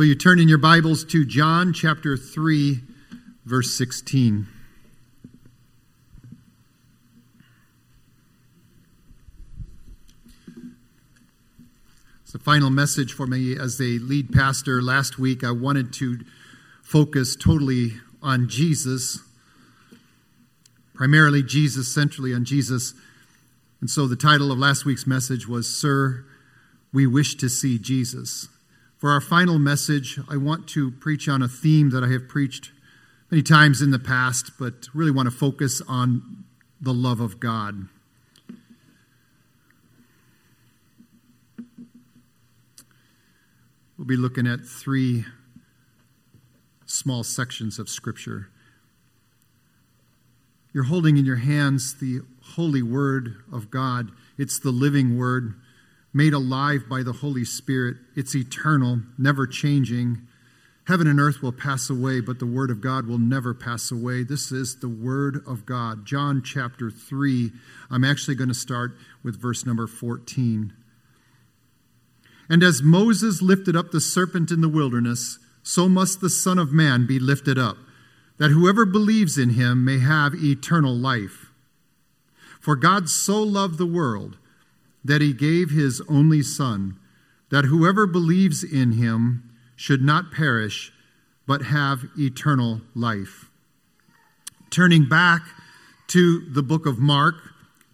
Will you turn in your Bibles to John chapter 3, verse 16? It's the final message for me as a lead pastor. Last week, I wanted to focus totally on Jesus, primarily Jesus, centrally on Jesus. And so the title of last week's message was, Sir, We Wish to See Jesus. For our final message, I want to preach on a theme that I have preached many times in the past, but really want to focus on the love of God. We'll be looking at three small sections of Scripture. You're holding in your hands the holy Word of God, it's the living Word made alive by the Holy Spirit. It's eternal, never changing. Heaven and earth will pass away, but the Word of God will never pass away. This is the Word of God. John chapter 3. I'm actually going to start with verse number 14. And as Moses lifted up the serpent in the wilderness, so must the Son of Man be lifted up, that whoever believes in him may have eternal life. For God so loved the world that he gave his only Son, that whoever believes in him should not perish, but have eternal life. Turning back to the book of Mark,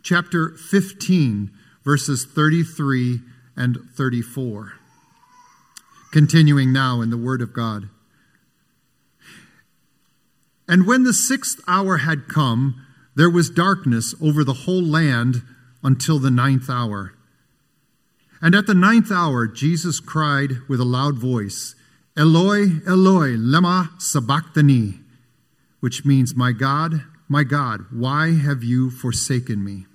chapter 15, verses 33 and 34. Continuing now in the Word of God. And when the sixth hour had come, there was darkness over the whole land until the ninth hour. And at the ninth hour, Jesus cried with a loud voice, Eloi, Eloi, lema sabachthani, which means, My God, my God, why have you forsaken me?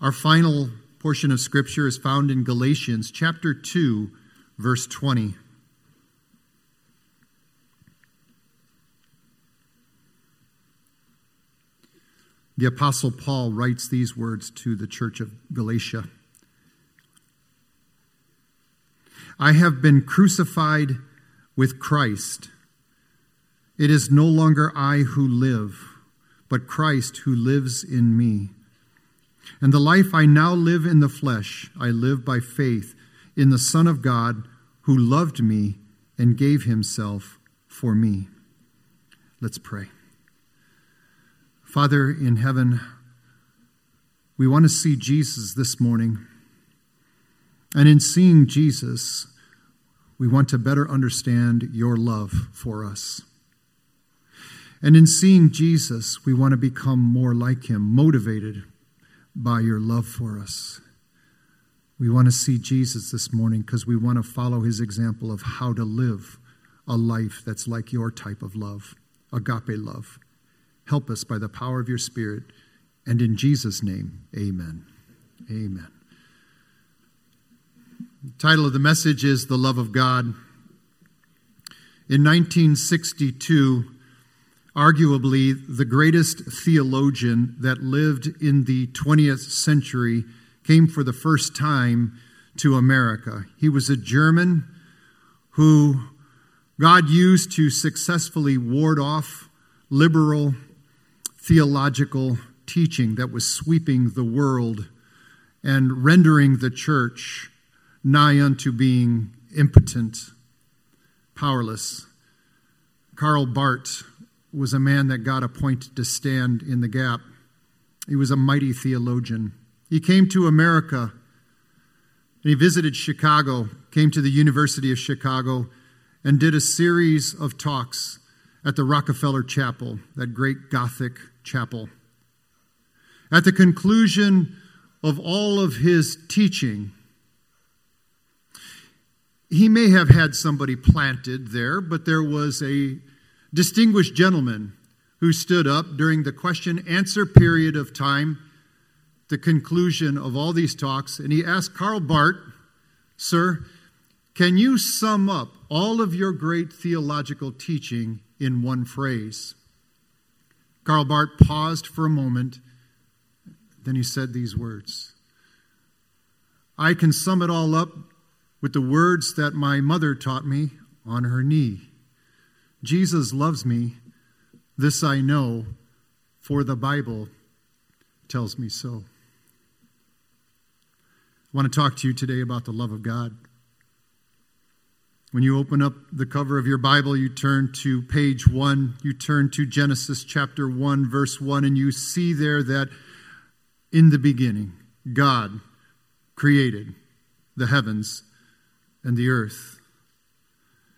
Our final portion of Scripture is found in Galatians chapter 2, verse 20. The Apostle Paul writes these words to the church of Galatia I have been crucified with Christ. It is no longer I who live, but Christ who lives in me. And the life I now live in the flesh, I live by faith in the Son of God who loved me and gave himself for me. Let's pray. Father in heaven, we want to see Jesus this morning. And in seeing Jesus, we want to better understand your love for us. And in seeing Jesus, we want to become more like him, motivated by your love for us. We want to see Jesus this morning because we want to follow his example of how to live a life that's like your type of love, agape love. Help us by the power of your Spirit. And in Jesus' name, amen. Amen. The title of the message is The Love of God. In 1962, arguably the greatest theologian that lived in the 20th century came for the first time to America. He was a German who God used to successfully ward off liberal theological teaching that was sweeping the world and rendering the church nigh unto being impotent, powerless. Karl Barth was a man that God appointed to stand in the gap. He was a mighty theologian. He came to America and he visited Chicago, came to the University of Chicago, and did a series of talks at the Rockefeller Chapel, that great Gothic chapel. At the conclusion of all of his teaching, he may have had somebody planted there, but there was a distinguished gentleman who stood up during the question answer period of time, the conclusion of all these talks, and he asked Karl Barth, Sir, can you sum up all of your great theological teaching in one phrase? Karl Barth paused for a moment, then he said these words I can sum it all up with the words that my mother taught me on her knee Jesus loves me, this I know, for the Bible tells me so. I want to talk to you today about the love of God. When you open up the cover of your Bible, you turn to page one, you turn to Genesis chapter 1, verse 1, and you see there that in the beginning, God created the heavens and the earth.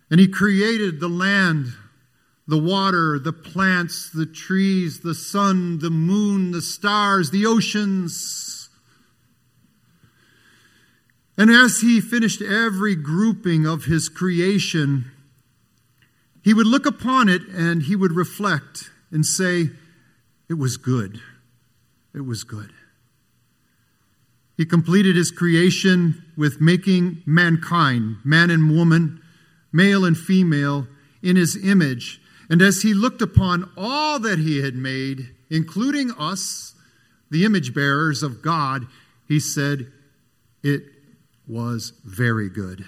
And He created the land, the water, the plants, the trees, the sun, the moon, the stars, the oceans. And as He finished every grouping of His creation, He would look upon it and He would reflect and say, It was good. It was good. He completed his creation with making mankind, man and woman, male and female, in his image. And as he looked upon all that he had made, including us, the image bearers of God, he said, It was very good.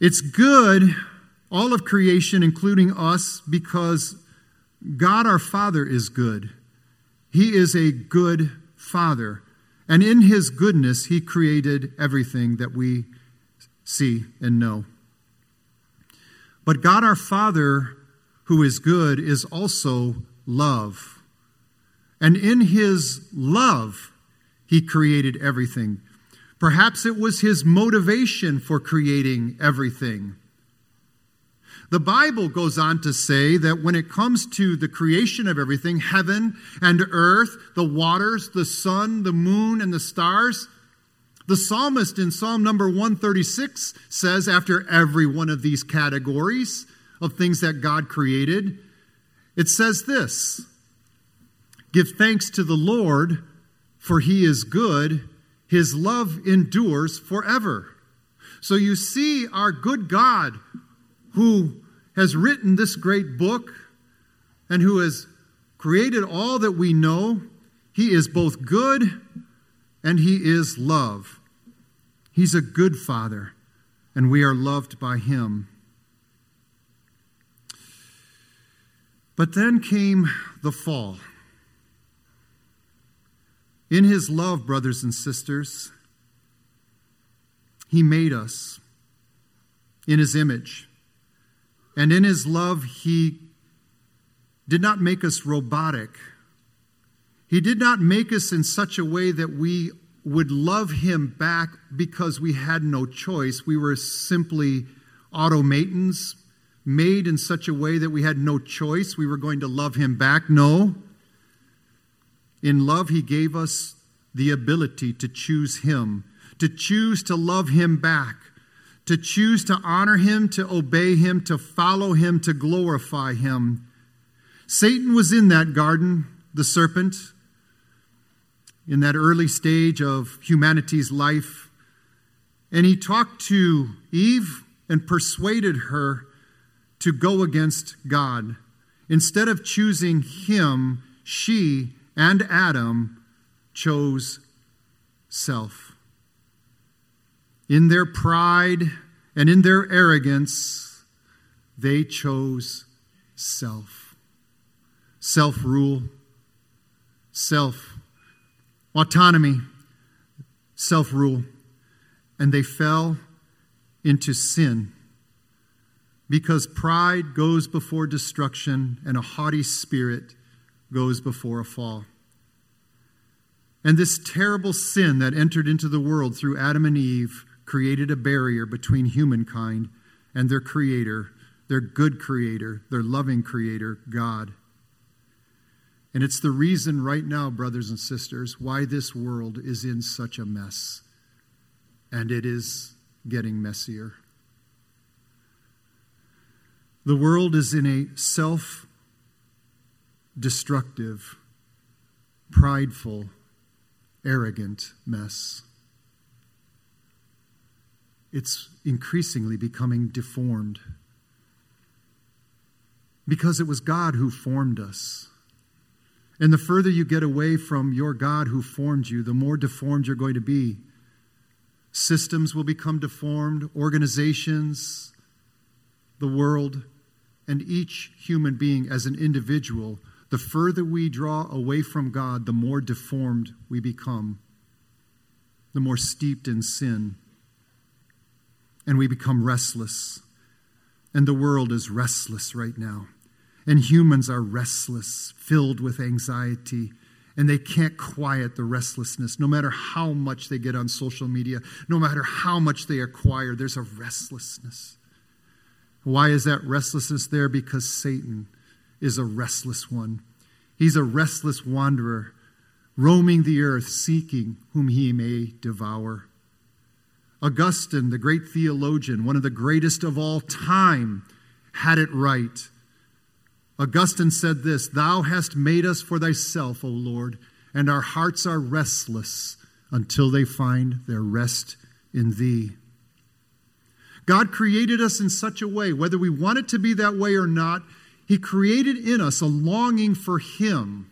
It's good, all of creation, including us, because God our Father is good. He is a good Father. And in His goodness, He created everything that we see and know. But God our Father, who is good, is also love. And in His love, He created everything. Perhaps it was His motivation for creating everything. The Bible goes on to say that when it comes to the creation of everything, heaven and earth, the waters, the sun, the moon, and the stars, the psalmist in Psalm number 136 says, after every one of these categories of things that God created, it says this Give thanks to the Lord, for he is good, his love endures forever. So you see, our good God, who has written this great book and who has created all that we know, he is both good and he is love. He's a good father, and we are loved by him. But then came the fall. In his love, brothers and sisters, he made us in his image. And in his love, he did not make us robotic. He did not make us in such a way that we would love him back because we had no choice. We were simply automatons made in such a way that we had no choice. We were going to love him back. No. In love, he gave us the ability to choose him, to choose to love him back to choose to honor him, to obey him, to follow him, to glorify him. Satan was in that garden, the serpent, in that early stage of humanity's life. And he talked to Eve and persuaded her to go against God. Instead of choosing him, she and Adam chose self. In their pride and in their arrogance, they chose self. Self rule, self autonomy, self rule. And they fell into sin because pride goes before destruction and a haughty spirit goes before a fall. And this terrible sin that entered into the world through Adam and Eve created a barrier between humankind and their creator, their good creator, their loving creator, God. And it's the reason right now, brothers and sisters, why this world is in such a mess. And it is getting messier. The world is in a self destructive, prideful, arrogant mess it's increasingly becoming deformed. Because it was God who formed us. And the further you get away from your God who formed you, the more deformed you're going to be. systems will become deformed, organizations, the world, and each human being as an individual. The further we draw away from God, the more deformed we become, the more steeped in sin, and we become restless. And the world is restless right now. And humans are restless, filled with anxiety, and they can't quiet the restlessness. No matter how much they get on social media, no matter how much they acquire, there's a restlessness. Why is that restlessness there? Because Satan is a restless one. He's a restless wanderer, roaming the earth, seeking whom he may devour. Augustine, the great theologian, one of the greatest of all time, had it right. Augustine said this Thou hast made us for thyself, O Lord, and our hearts are restless until they find their rest in thee. God created us in such a way, whether we want it to be that way or not, He created in us a longing for Him.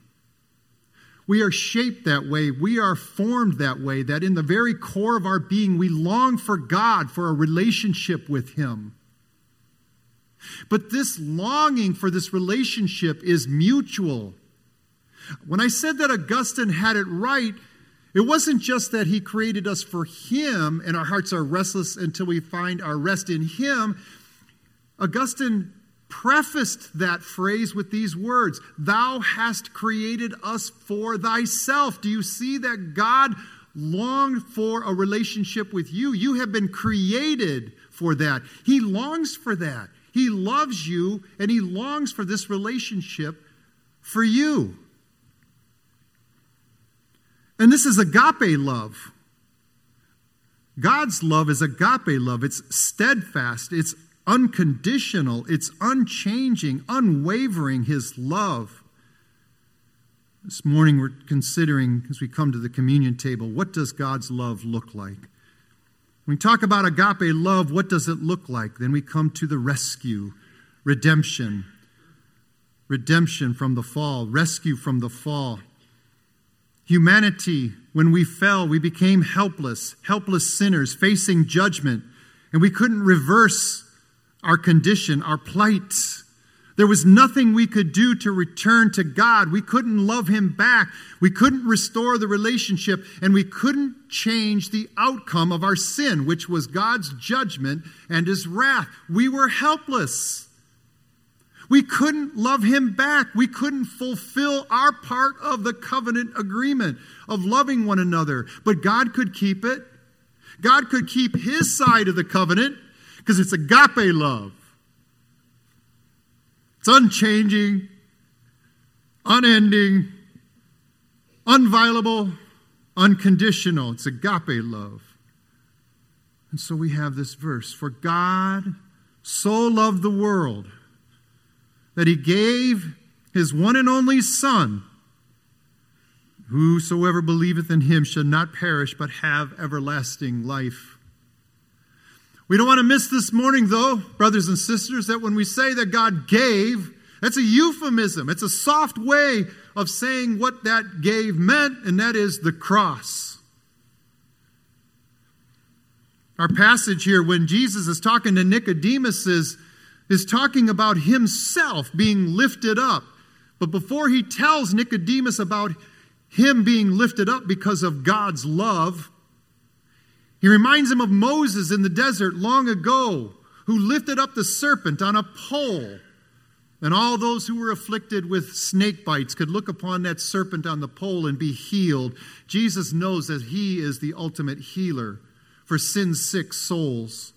We are shaped that way. We are formed that way, that in the very core of our being, we long for God, for a relationship with Him. But this longing for this relationship is mutual. When I said that Augustine had it right, it wasn't just that he created us for him and our hearts are restless until we find our rest in him. Augustine prefaced that phrase with these words Thou hast created us for thyself. Do you see that God longed for a relationship with you? You have been created for that. He longs for that. He loves you and he longs for this relationship for you. And this is agape love. God's love is agape love. It's steadfast, it's unconditional, it's unchanging, unwavering, His love. This morning we're considering, as we come to the communion table, what does God's love look like? When we talk about agape love, what does it look like? Then we come to the rescue, redemption. Redemption from the fall, rescue from the fall. Humanity, when we fell, we became helpless, helpless sinners facing judgment, and we couldn't reverse our condition, our plight. There was nothing we could do to return to God. We couldn't love Him back. We couldn't restore the relationship, and we couldn't change the outcome of our sin, which was God's judgment and His wrath. We were helpless. We couldn't love Him back. We couldn't fulfill our part of the covenant agreement of loving one another. But God could keep it. God could keep His side of the covenant because it's agape love. It's unchanging, unending, unviolable, unconditional. It's agape love. And so we have this verse For God so loved the world that he gave his one and only Son. Whosoever believeth in him shall not perish, but have everlasting life. We don't want to miss this morning, though, brothers and sisters, that when we say that God gave, that's a euphemism. It's a soft way of saying what that gave meant, and that is the cross. Our passage here, when Jesus is talking to Nicodemus, is, is talking about himself being lifted up. But before he tells Nicodemus about him being lifted up because of God's love, he reminds him of Moses in the desert long ago, who lifted up the serpent on a pole. And all those who were afflicted with snake bites could look upon that serpent on the pole and be healed. Jesus knows that he is the ultimate healer for sin sick souls.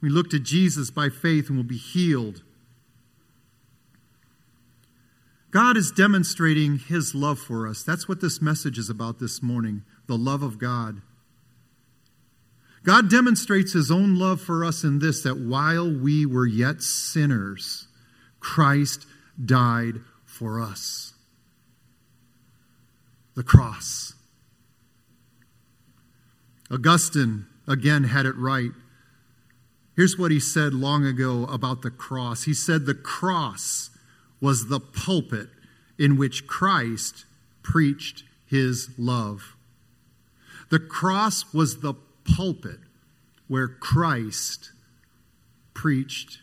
We look to Jesus by faith and will be healed. God is demonstrating his love for us. That's what this message is about this morning the love of God. God demonstrates his own love for us in this that while we were yet sinners, Christ died for us. The cross. Augustine, again, had it right. Here's what he said long ago about the cross. He said the cross was the pulpit in which Christ preached his love. The cross was the pulpit where Christ preached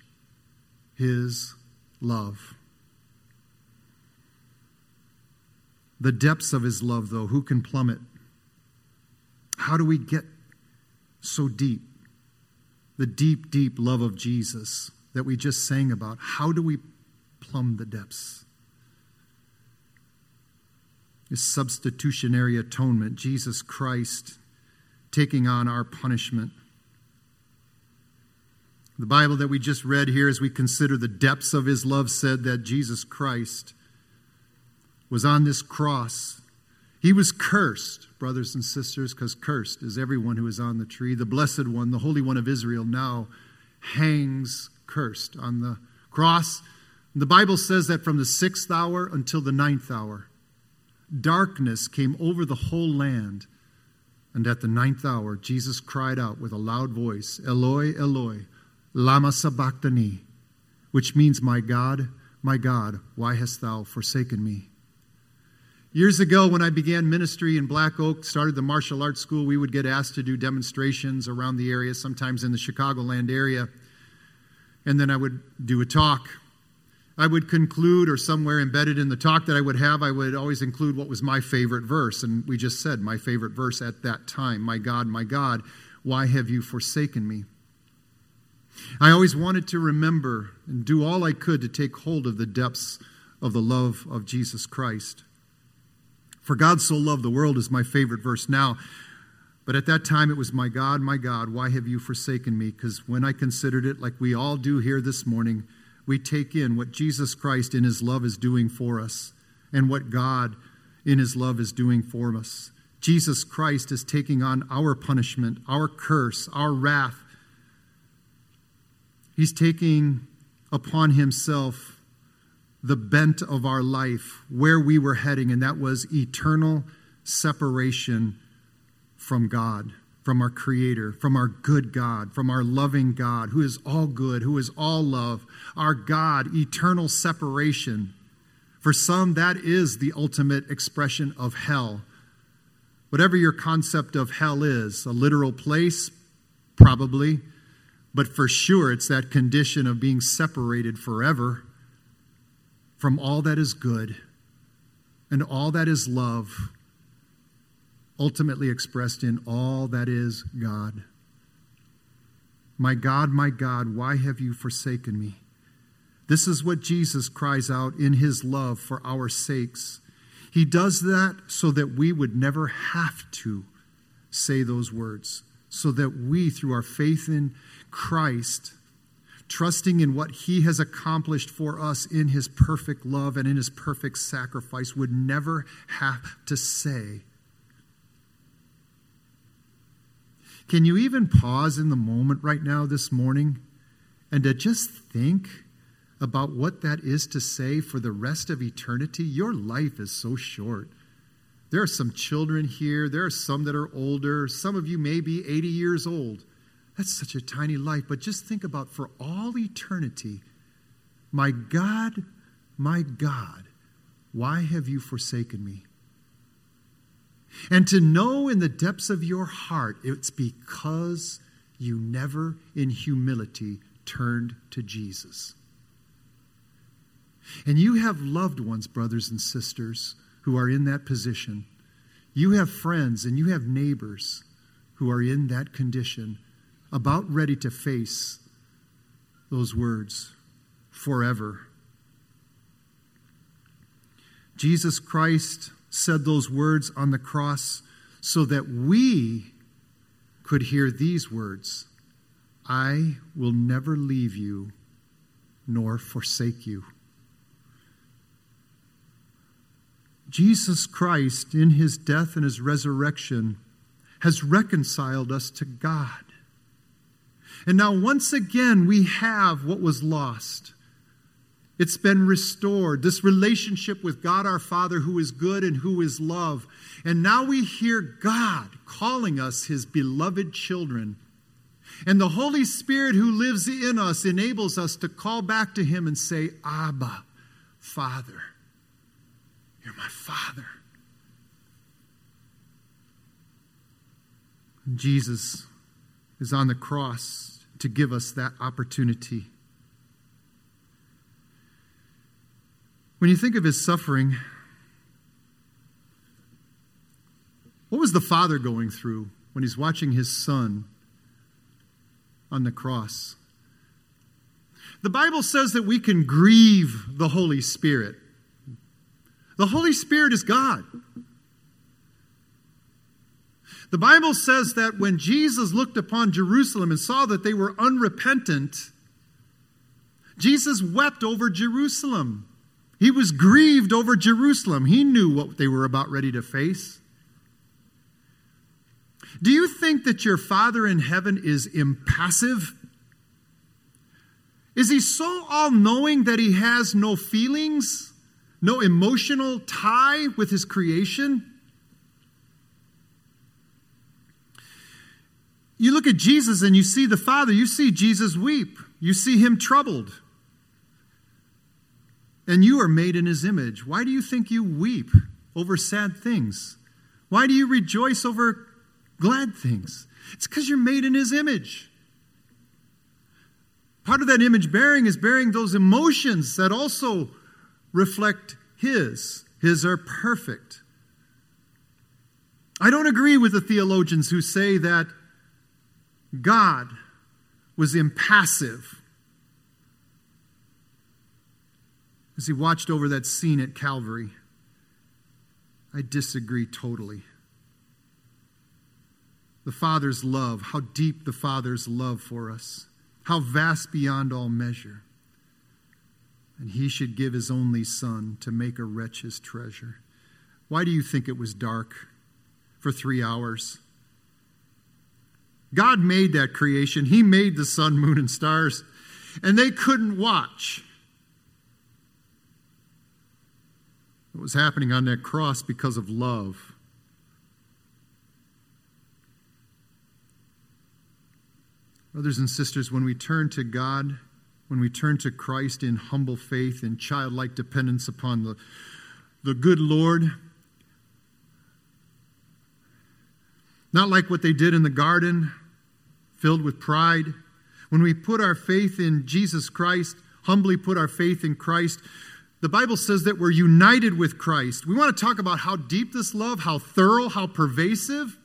his love. The depths of his love, though, who can plumb it? How do we get so deep? The deep, deep love of Jesus that we just sang about. How do we plumb the depths? His substitutionary atonement, Jesus Christ taking on our punishment. The Bible that we just read here, as we consider the depths of his love, said that Jesus Christ was on this cross. He was cursed, brothers and sisters, because cursed is everyone who is on the tree. The Blessed One, the Holy One of Israel, now hangs cursed on the cross. The Bible says that from the sixth hour until the ninth hour, darkness came over the whole land. And at the ninth hour, Jesus cried out with a loud voice, Eloi, Eloi, lama sabachthani, which means, My God, my God, why hast thou forsaken me? Years ago, when I began ministry in Black Oak, started the martial arts school, we would get asked to do demonstrations around the area, sometimes in the Chicagoland area. And then I would do a talk. I would conclude, or somewhere embedded in the talk that I would have, I would always include what was my favorite verse. And we just said my favorite verse at that time My God, my God, why have you forsaken me? I always wanted to remember and do all I could to take hold of the depths of the love of Jesus Christ. For God so loved the world is my favorite verse now. But at that time, it was, My God, my God, why have you forsaken me? Because when I considered it, like we all do here this morning, we take in what Jesus Christ in his love is doing for us and what God in his love is doing for us. Jesus Christ is taking on our punishment, our curse, our wrath. He's taking upon himself the bent of our life, where we were heading, and that was eternal separation from God, from our Creator, from our good God, from our loving God, who is all good, who is all love, our God, eternal separation. For some, that is the ultimate expression of hell. Whatever your concept of hell is, a literal place, probably, but for sure it's that condition of being separated forever from all that is good and all that is love, ultimately expressed in all that is God. My God, my God, why have you forsaken me? This is what Jesus cries out in his love for our sakes. He does that so that we would never have to say those words, so that we, through our faith in Christ, trusting in what he has accomplished for us in his perfect love and in his perfect sacrifice, would never have to say. Can you even pause in the moment right now this morning and to just think about what that is to say for the rest of eternity? Your life is so short. There are some children here, there are some that are older, some of you may be 80 years old. That's such a tiny life. But just think about for all eternity, my God, my God, why have you forsaken me? And to know in the depths of your heart, it's because you never, in humility, turned to Jesus. And you have loved ones, brothers and sisters, who are in that position. You have friends and you have neighbors who are in that condition about ready to face those words forever. Jesus Christ said those words on the cross so that we could hear these words I will never leave you nor forsake you. Jesus Christ, in his death and his resurrection, has reconciled us to God. And now, once again, we have what was lost. It's been restored. This relationship with God our Father, who is good and who is love. And now we hear God calling us his beloved children. And the Holy Spirit who lives in us enables us to call back to him and say, Abba, Father. You're my Father. Jesus is on the cross to give us that opportunity. When you think of his suffering, what was the Father going through when he's watching his Son on the cross? The Bible says that we can grieve the Holy Spirit. The Holy Spirit is God. The Bible says that when Jesus looked upon Jerusalem and saw that they were unrepentant, Jesus wept over Jerusalem. He was grieved over Jerusalem. He knew what they were about ready to face. Do you think that your Father in heaven is impassive? Is he so all knowing that he has no feelings, no emotional tie with his creation? You look at Jesus and you see the Father, you see Jesus weep, you see him troubled. And you are made in his image. Why do you think you weep over sad things? Why do you rejoice over glad things? It's because you're made in his image. Part of that image bearing is bearing those emotions that also reflect his. His are perfect. I don't agree with the theologians who say that God was impassive as he watched over that scene at Calvary. I disagree totally. The Father's love, how deep the Father's love for us, how vast beyond all measure. And he should give his only Son to make a wretch his treasure. Why do you think it was dark for three hours? God made that creation. He made the sun, moon, and stars, and they couldn't watch what was happening on that cross because of love. Brothers and sisters, when we turn to God, when we turn to Christ in humble faith and childlike dependence upon the, the good Lord, not like what they did in the garden, filled with pride. When we put our faith in Jesus Christ, humbly put our faith in Christ, the Bible says that we're united with Christ. We want to talk about how deep this love, how thorough, how pervasive.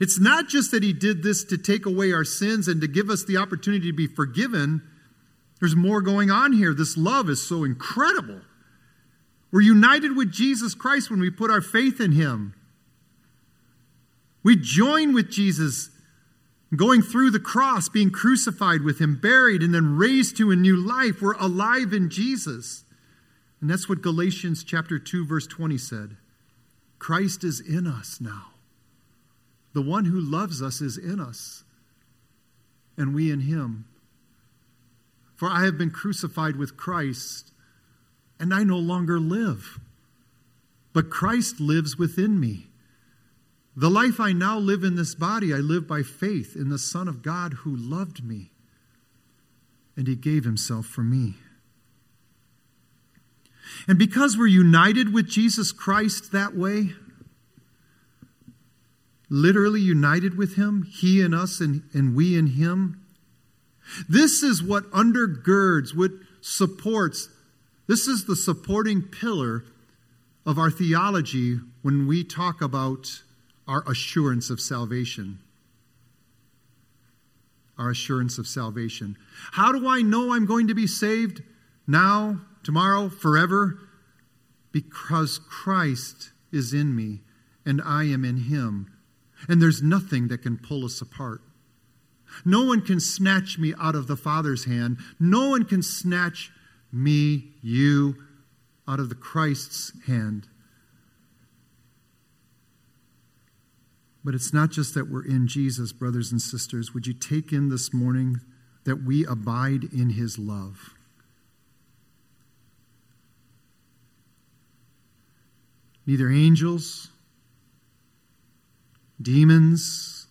It's not just that He did this to take away our sins and to give us the opportunity to be forgiven. There's more going on here. This love is so incredible. We're united with Jesus Christ when we put our faith in Him. We join with Jesus going through the cross, being crucified with him, buried, and then raised to a new life. We're alive in Jesus. And that's what Galatians chapter 2 verse 20 said. Christ is in us now. The one who loves us is in us, and we in him. For I have been crucified with Christ, and I no longer live, but Christ lives within me. The life I now live in this body, I live by faith in the Son of God who loved me, and he gave himself for me. And because we're united with Jesus Christ that way, literally united with him, he in us and, and we in him, this is what undergirds, what supports, this is the supporting pillar of our theology when we talk about our assurance of salvation. Our assurance of salvation. How do I know I'm going to be saved now, tomorrow, forever? Because Christ is in me and I am in him. And there's nothing that can pull us apart. No one can snatch me out of the Father's hand. No one can snatch me, you, out of the Christ's hand. But it's not just that we're in Jesus, brothers and sisters. Would you take in this morning that we abide in his love? Neither angels, demons,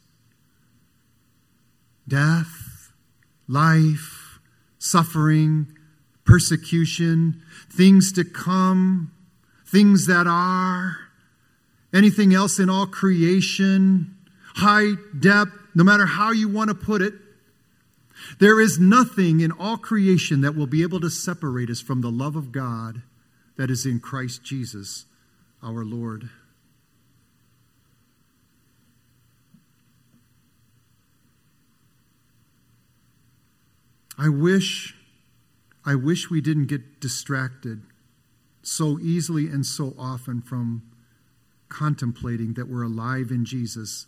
death, life, suffering, persecution, things to come, things that are anything else in all creation, height, depth, no matter how you want to put it. There is nothing in all creation that will be able to separate us from the love of God that is in Christ Jesus our Lord. I wish I wish we didn't get distracted so easily and so often from contemplating that we're alive in Jesus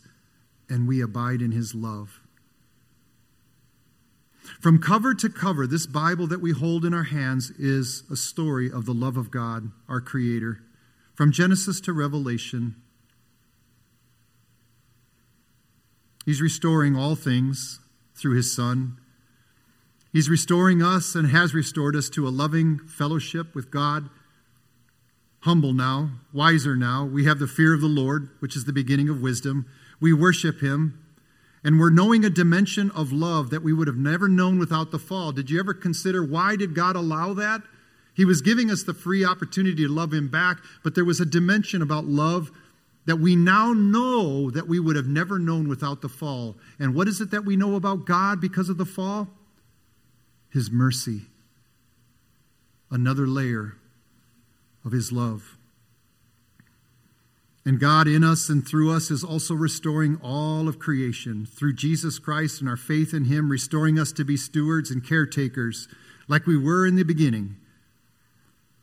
and we abide in his love. From cover to cover, this Bible that we hold in our hands is a story of the love of God, our Creator. From Genesis to Revelation, He's restoring all things through His Son. He's restoring us and has restored us to a loving fellowship with God. Humble now, wiser now. We have the fear of the Lord, which is the beginning of wisdom. We worship Him, and we're knowing a dimension of love that we would have never known without the fall. Did you ever consider why did God allow that? He was giving us the free opportunity to love him back, but there was a dimension about love that we now know that we would have never known without the fall. And what is it that we know about God because of the fall? His mercy. Another layer of his love. And God in us and through us is also restoring all of creation through Jesus Christ and our faith in him, restoring us to be stewards and caretakers like we were in the beginning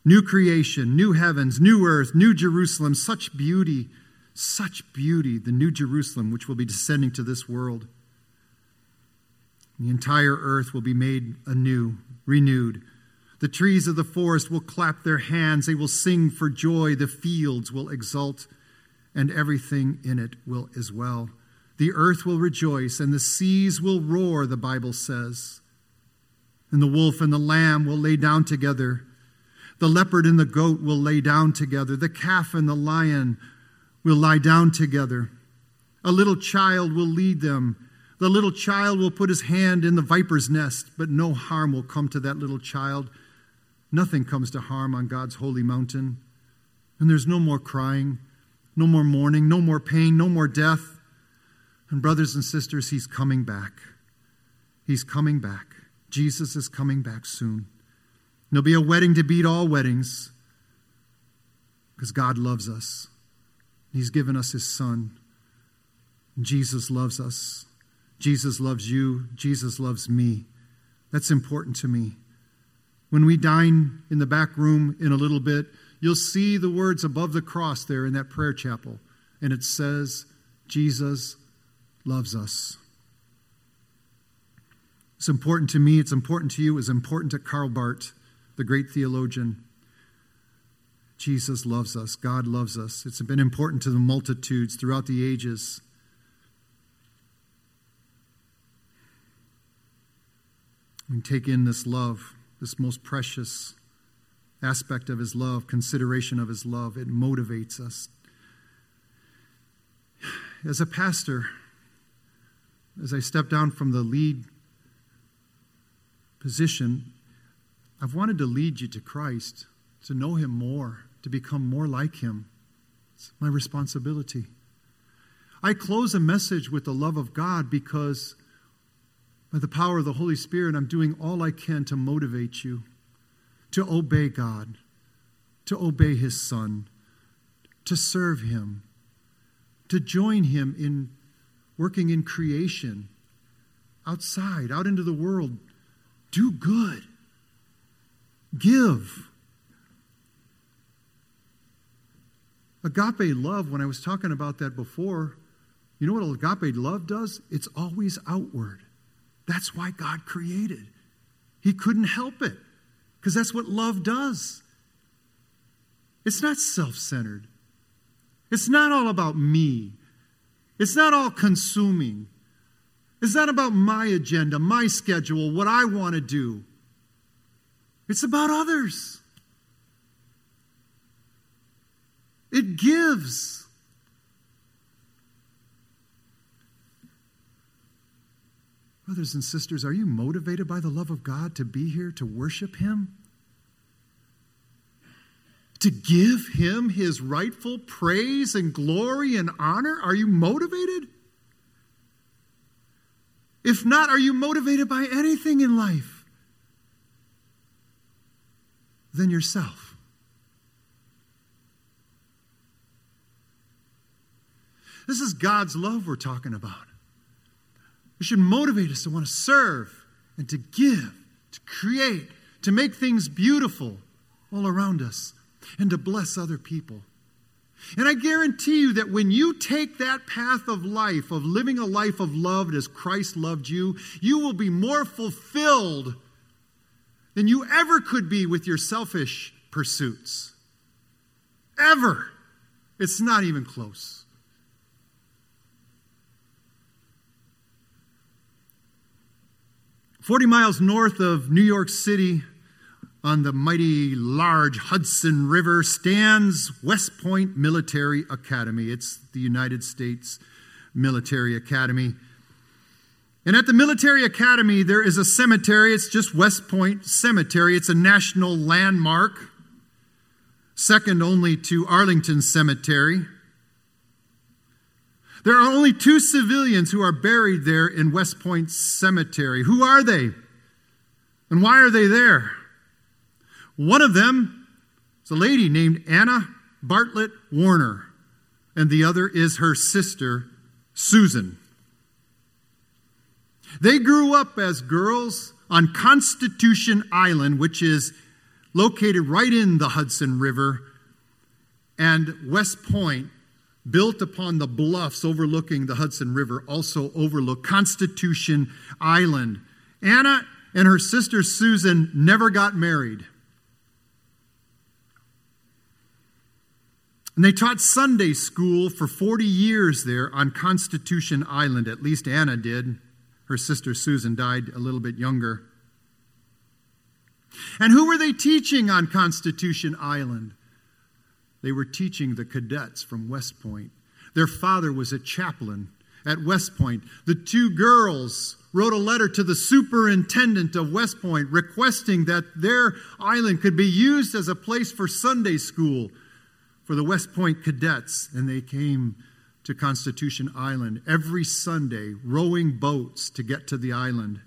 New creation, new heavens, new earth, new Jerusalem, such beauty, such beauty, the new Jerusalem, which will be descending to this world. The entire earth will be made anew, renewed. The trees of the forest will clap their hands, they will sing for joy, the fields will exult, and everything in it will as well. The earth will rejoice, and the seas will roar, the Bible says. And the wolf and the lamb will lay down together the leopard and the goat will lay down together. The calf and the lion will lie down together. A little child will lead them. The little child will put his hand in the viper's nest, but no harm will come to that little child. Nothing comes to harm on God's holy mountain. And there's no more crying, no more mourning, no more pain, no more death. And, brothers and sisters, He's coming back. He's coming back. Jesus is coming back soon. There'll be a wedding to beat all weddings because God loves us. He's given us His Son. Jesus loves us. Jesus loves you. Jesus loves me. That's important to me. When we dine in the back room in a little bit, you'll see the words above the cross there in that prayer chapel. And it says, Jesus loves us. It's important to me. It's important to you. It's important to Karl Barth the great theologian. Jesus loves us. God loves us. It's been important to the multitudes throughout the ages. We take in this love, this most precious aspect of His love, consideration of His love. It motivates us. As a pastor, as I step down from the lead position, I've wanted to lead you to Christ, to know Him more, to become more like Him. It's my responsibility. I close a message with the love of God because, by the power of the Holy Spirit, I'm doing all I can to motivate you to obey God, to obey His Son, to serve Him, to join Him in working in creation, outside, out into the world. Do good. Give. Agape love, when I was talking about that before, you know what agape love does? It's always outward. That's why God created. He couldn't help it because that's what love does. It's not self centered, it's not all about me, it's not all consuming. It's not about my agenda, my schedule, what I want to do. It's about others. It gives. Brothers and sisters, are you motivated by the love of God to be here to worship Him? To give Him His rightful praise and glory and honor? Are you motivated? If not, are you motivated by anything in life than yourself? This is God's love we're talking about. It should motivate us to want to serve and to give, to create, to make things beautiful all around us, and to bless other people. And I guarantee you that when you take that path of life, of living a life of love as Christ loved you, you will be more fulfilled than you ever could be with your selfish pursuits. Ever. It's not even close. Forty miles north of New York City, on the mighty large Hudson River stands West Point Military Academy. It's the United States Military Academy. And at the Military Academy, there is a cemetery. It's just West Point Cemetery. It's a national landmark, second only to Arlington Cemetery. There are only two civilians who are buried there in West Point Cemetery. Who are they? And why are they there? One of them is a lady named Anna Bartlett Warner, and the other is her sister, Susan. They grew up as girls on Constitution Island, which is located right in the Hudson River, and West Point, built upon the bluffs overlooking the Hudson River, also overlook Constitution Island. Anna and her sister Susan never got married. And they taught Sunday school for 40 years there on Constitution Island. At least Anna did. Her sister Susan died a little bit younger. And who were they teaching on Constitution Island? They were teaching the cadets from West Point. Their father was a chaplain at West Point. The two girls wrote a letter to the superintendent of West Point requesting that their island could be used as a place for Sunday school for the West Point cadets, and they came to Constitution Island every Sunday, rowing boats to get to the island.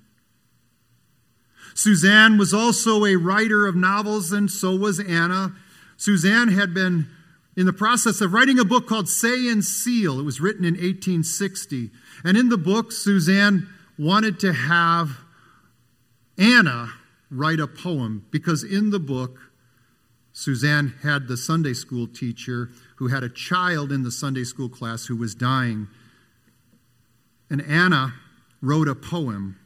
Suzanne was also a writer of novels, and so was Anna. Suzanne had been in the process of writing a book called Say and Seal. It was written in 1860. And in the book, Suzanne wanted to have Anna write a poem because in the book, Suzanne had the Sunday school teacher who had a child in the Sunday school class who was dying. And Anna wrote a poem.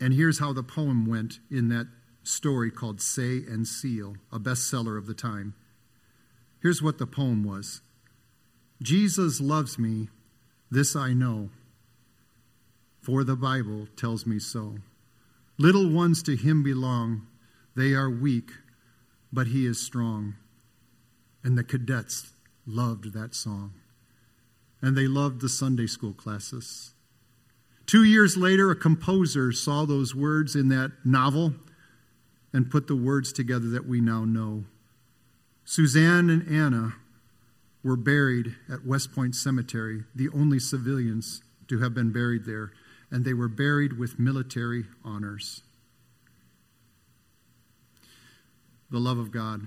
And here's how the poem went in that story called Say and Seal, a bestseller of the time. Here's what the poem was Jesus loves me, this I know, for the Bible tells me so. Little ones to him belong, they are weak but he is strong. And the cadets loved that song. And they loved the Sunday school classes. Two years later, a composer saw those words in that novel and put the words together that we now know. Suzanne and Anna were buried at West Point Cemetery, the only civilians to have been buried there, and they were buried with military honors. The love of God.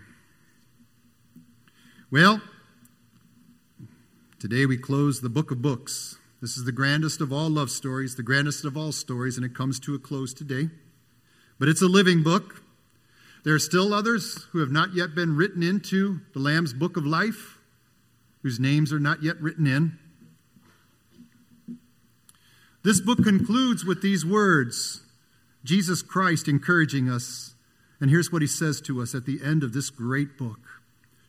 Well, today we close the book of books. This is the grandest of all love stories, the grandest of all stories, and it comes to a close today. But it's a living book. There are still others who have not yet been written into the Lamb's book of life, whose names are not yet written in. This book concludes with these words Jesus Christ encouraging us and here's what he says to us at the end of this great book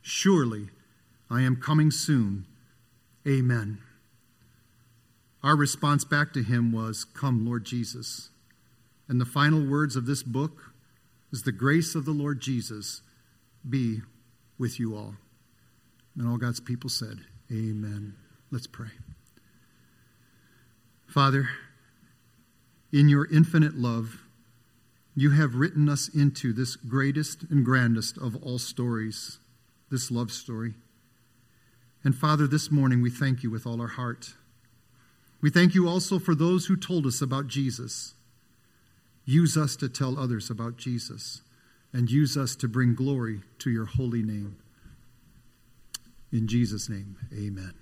Surely I am coming soon. Amen. Our response back to him was, Come, Lord Jesus. And the final words of this book is the grace of the Lord Jesus be with you all. And all God's people said, Amen. Let's pray. Father, in your infinite love, you have written us into this greatest and grandest of all stories, this love story. And Father, this morning we thank you with all our heart. We thank you also for those who told us about Jesus. Use us to tell others about Jesus and use us to bring glory to your holy name. In Jesus' name, amen.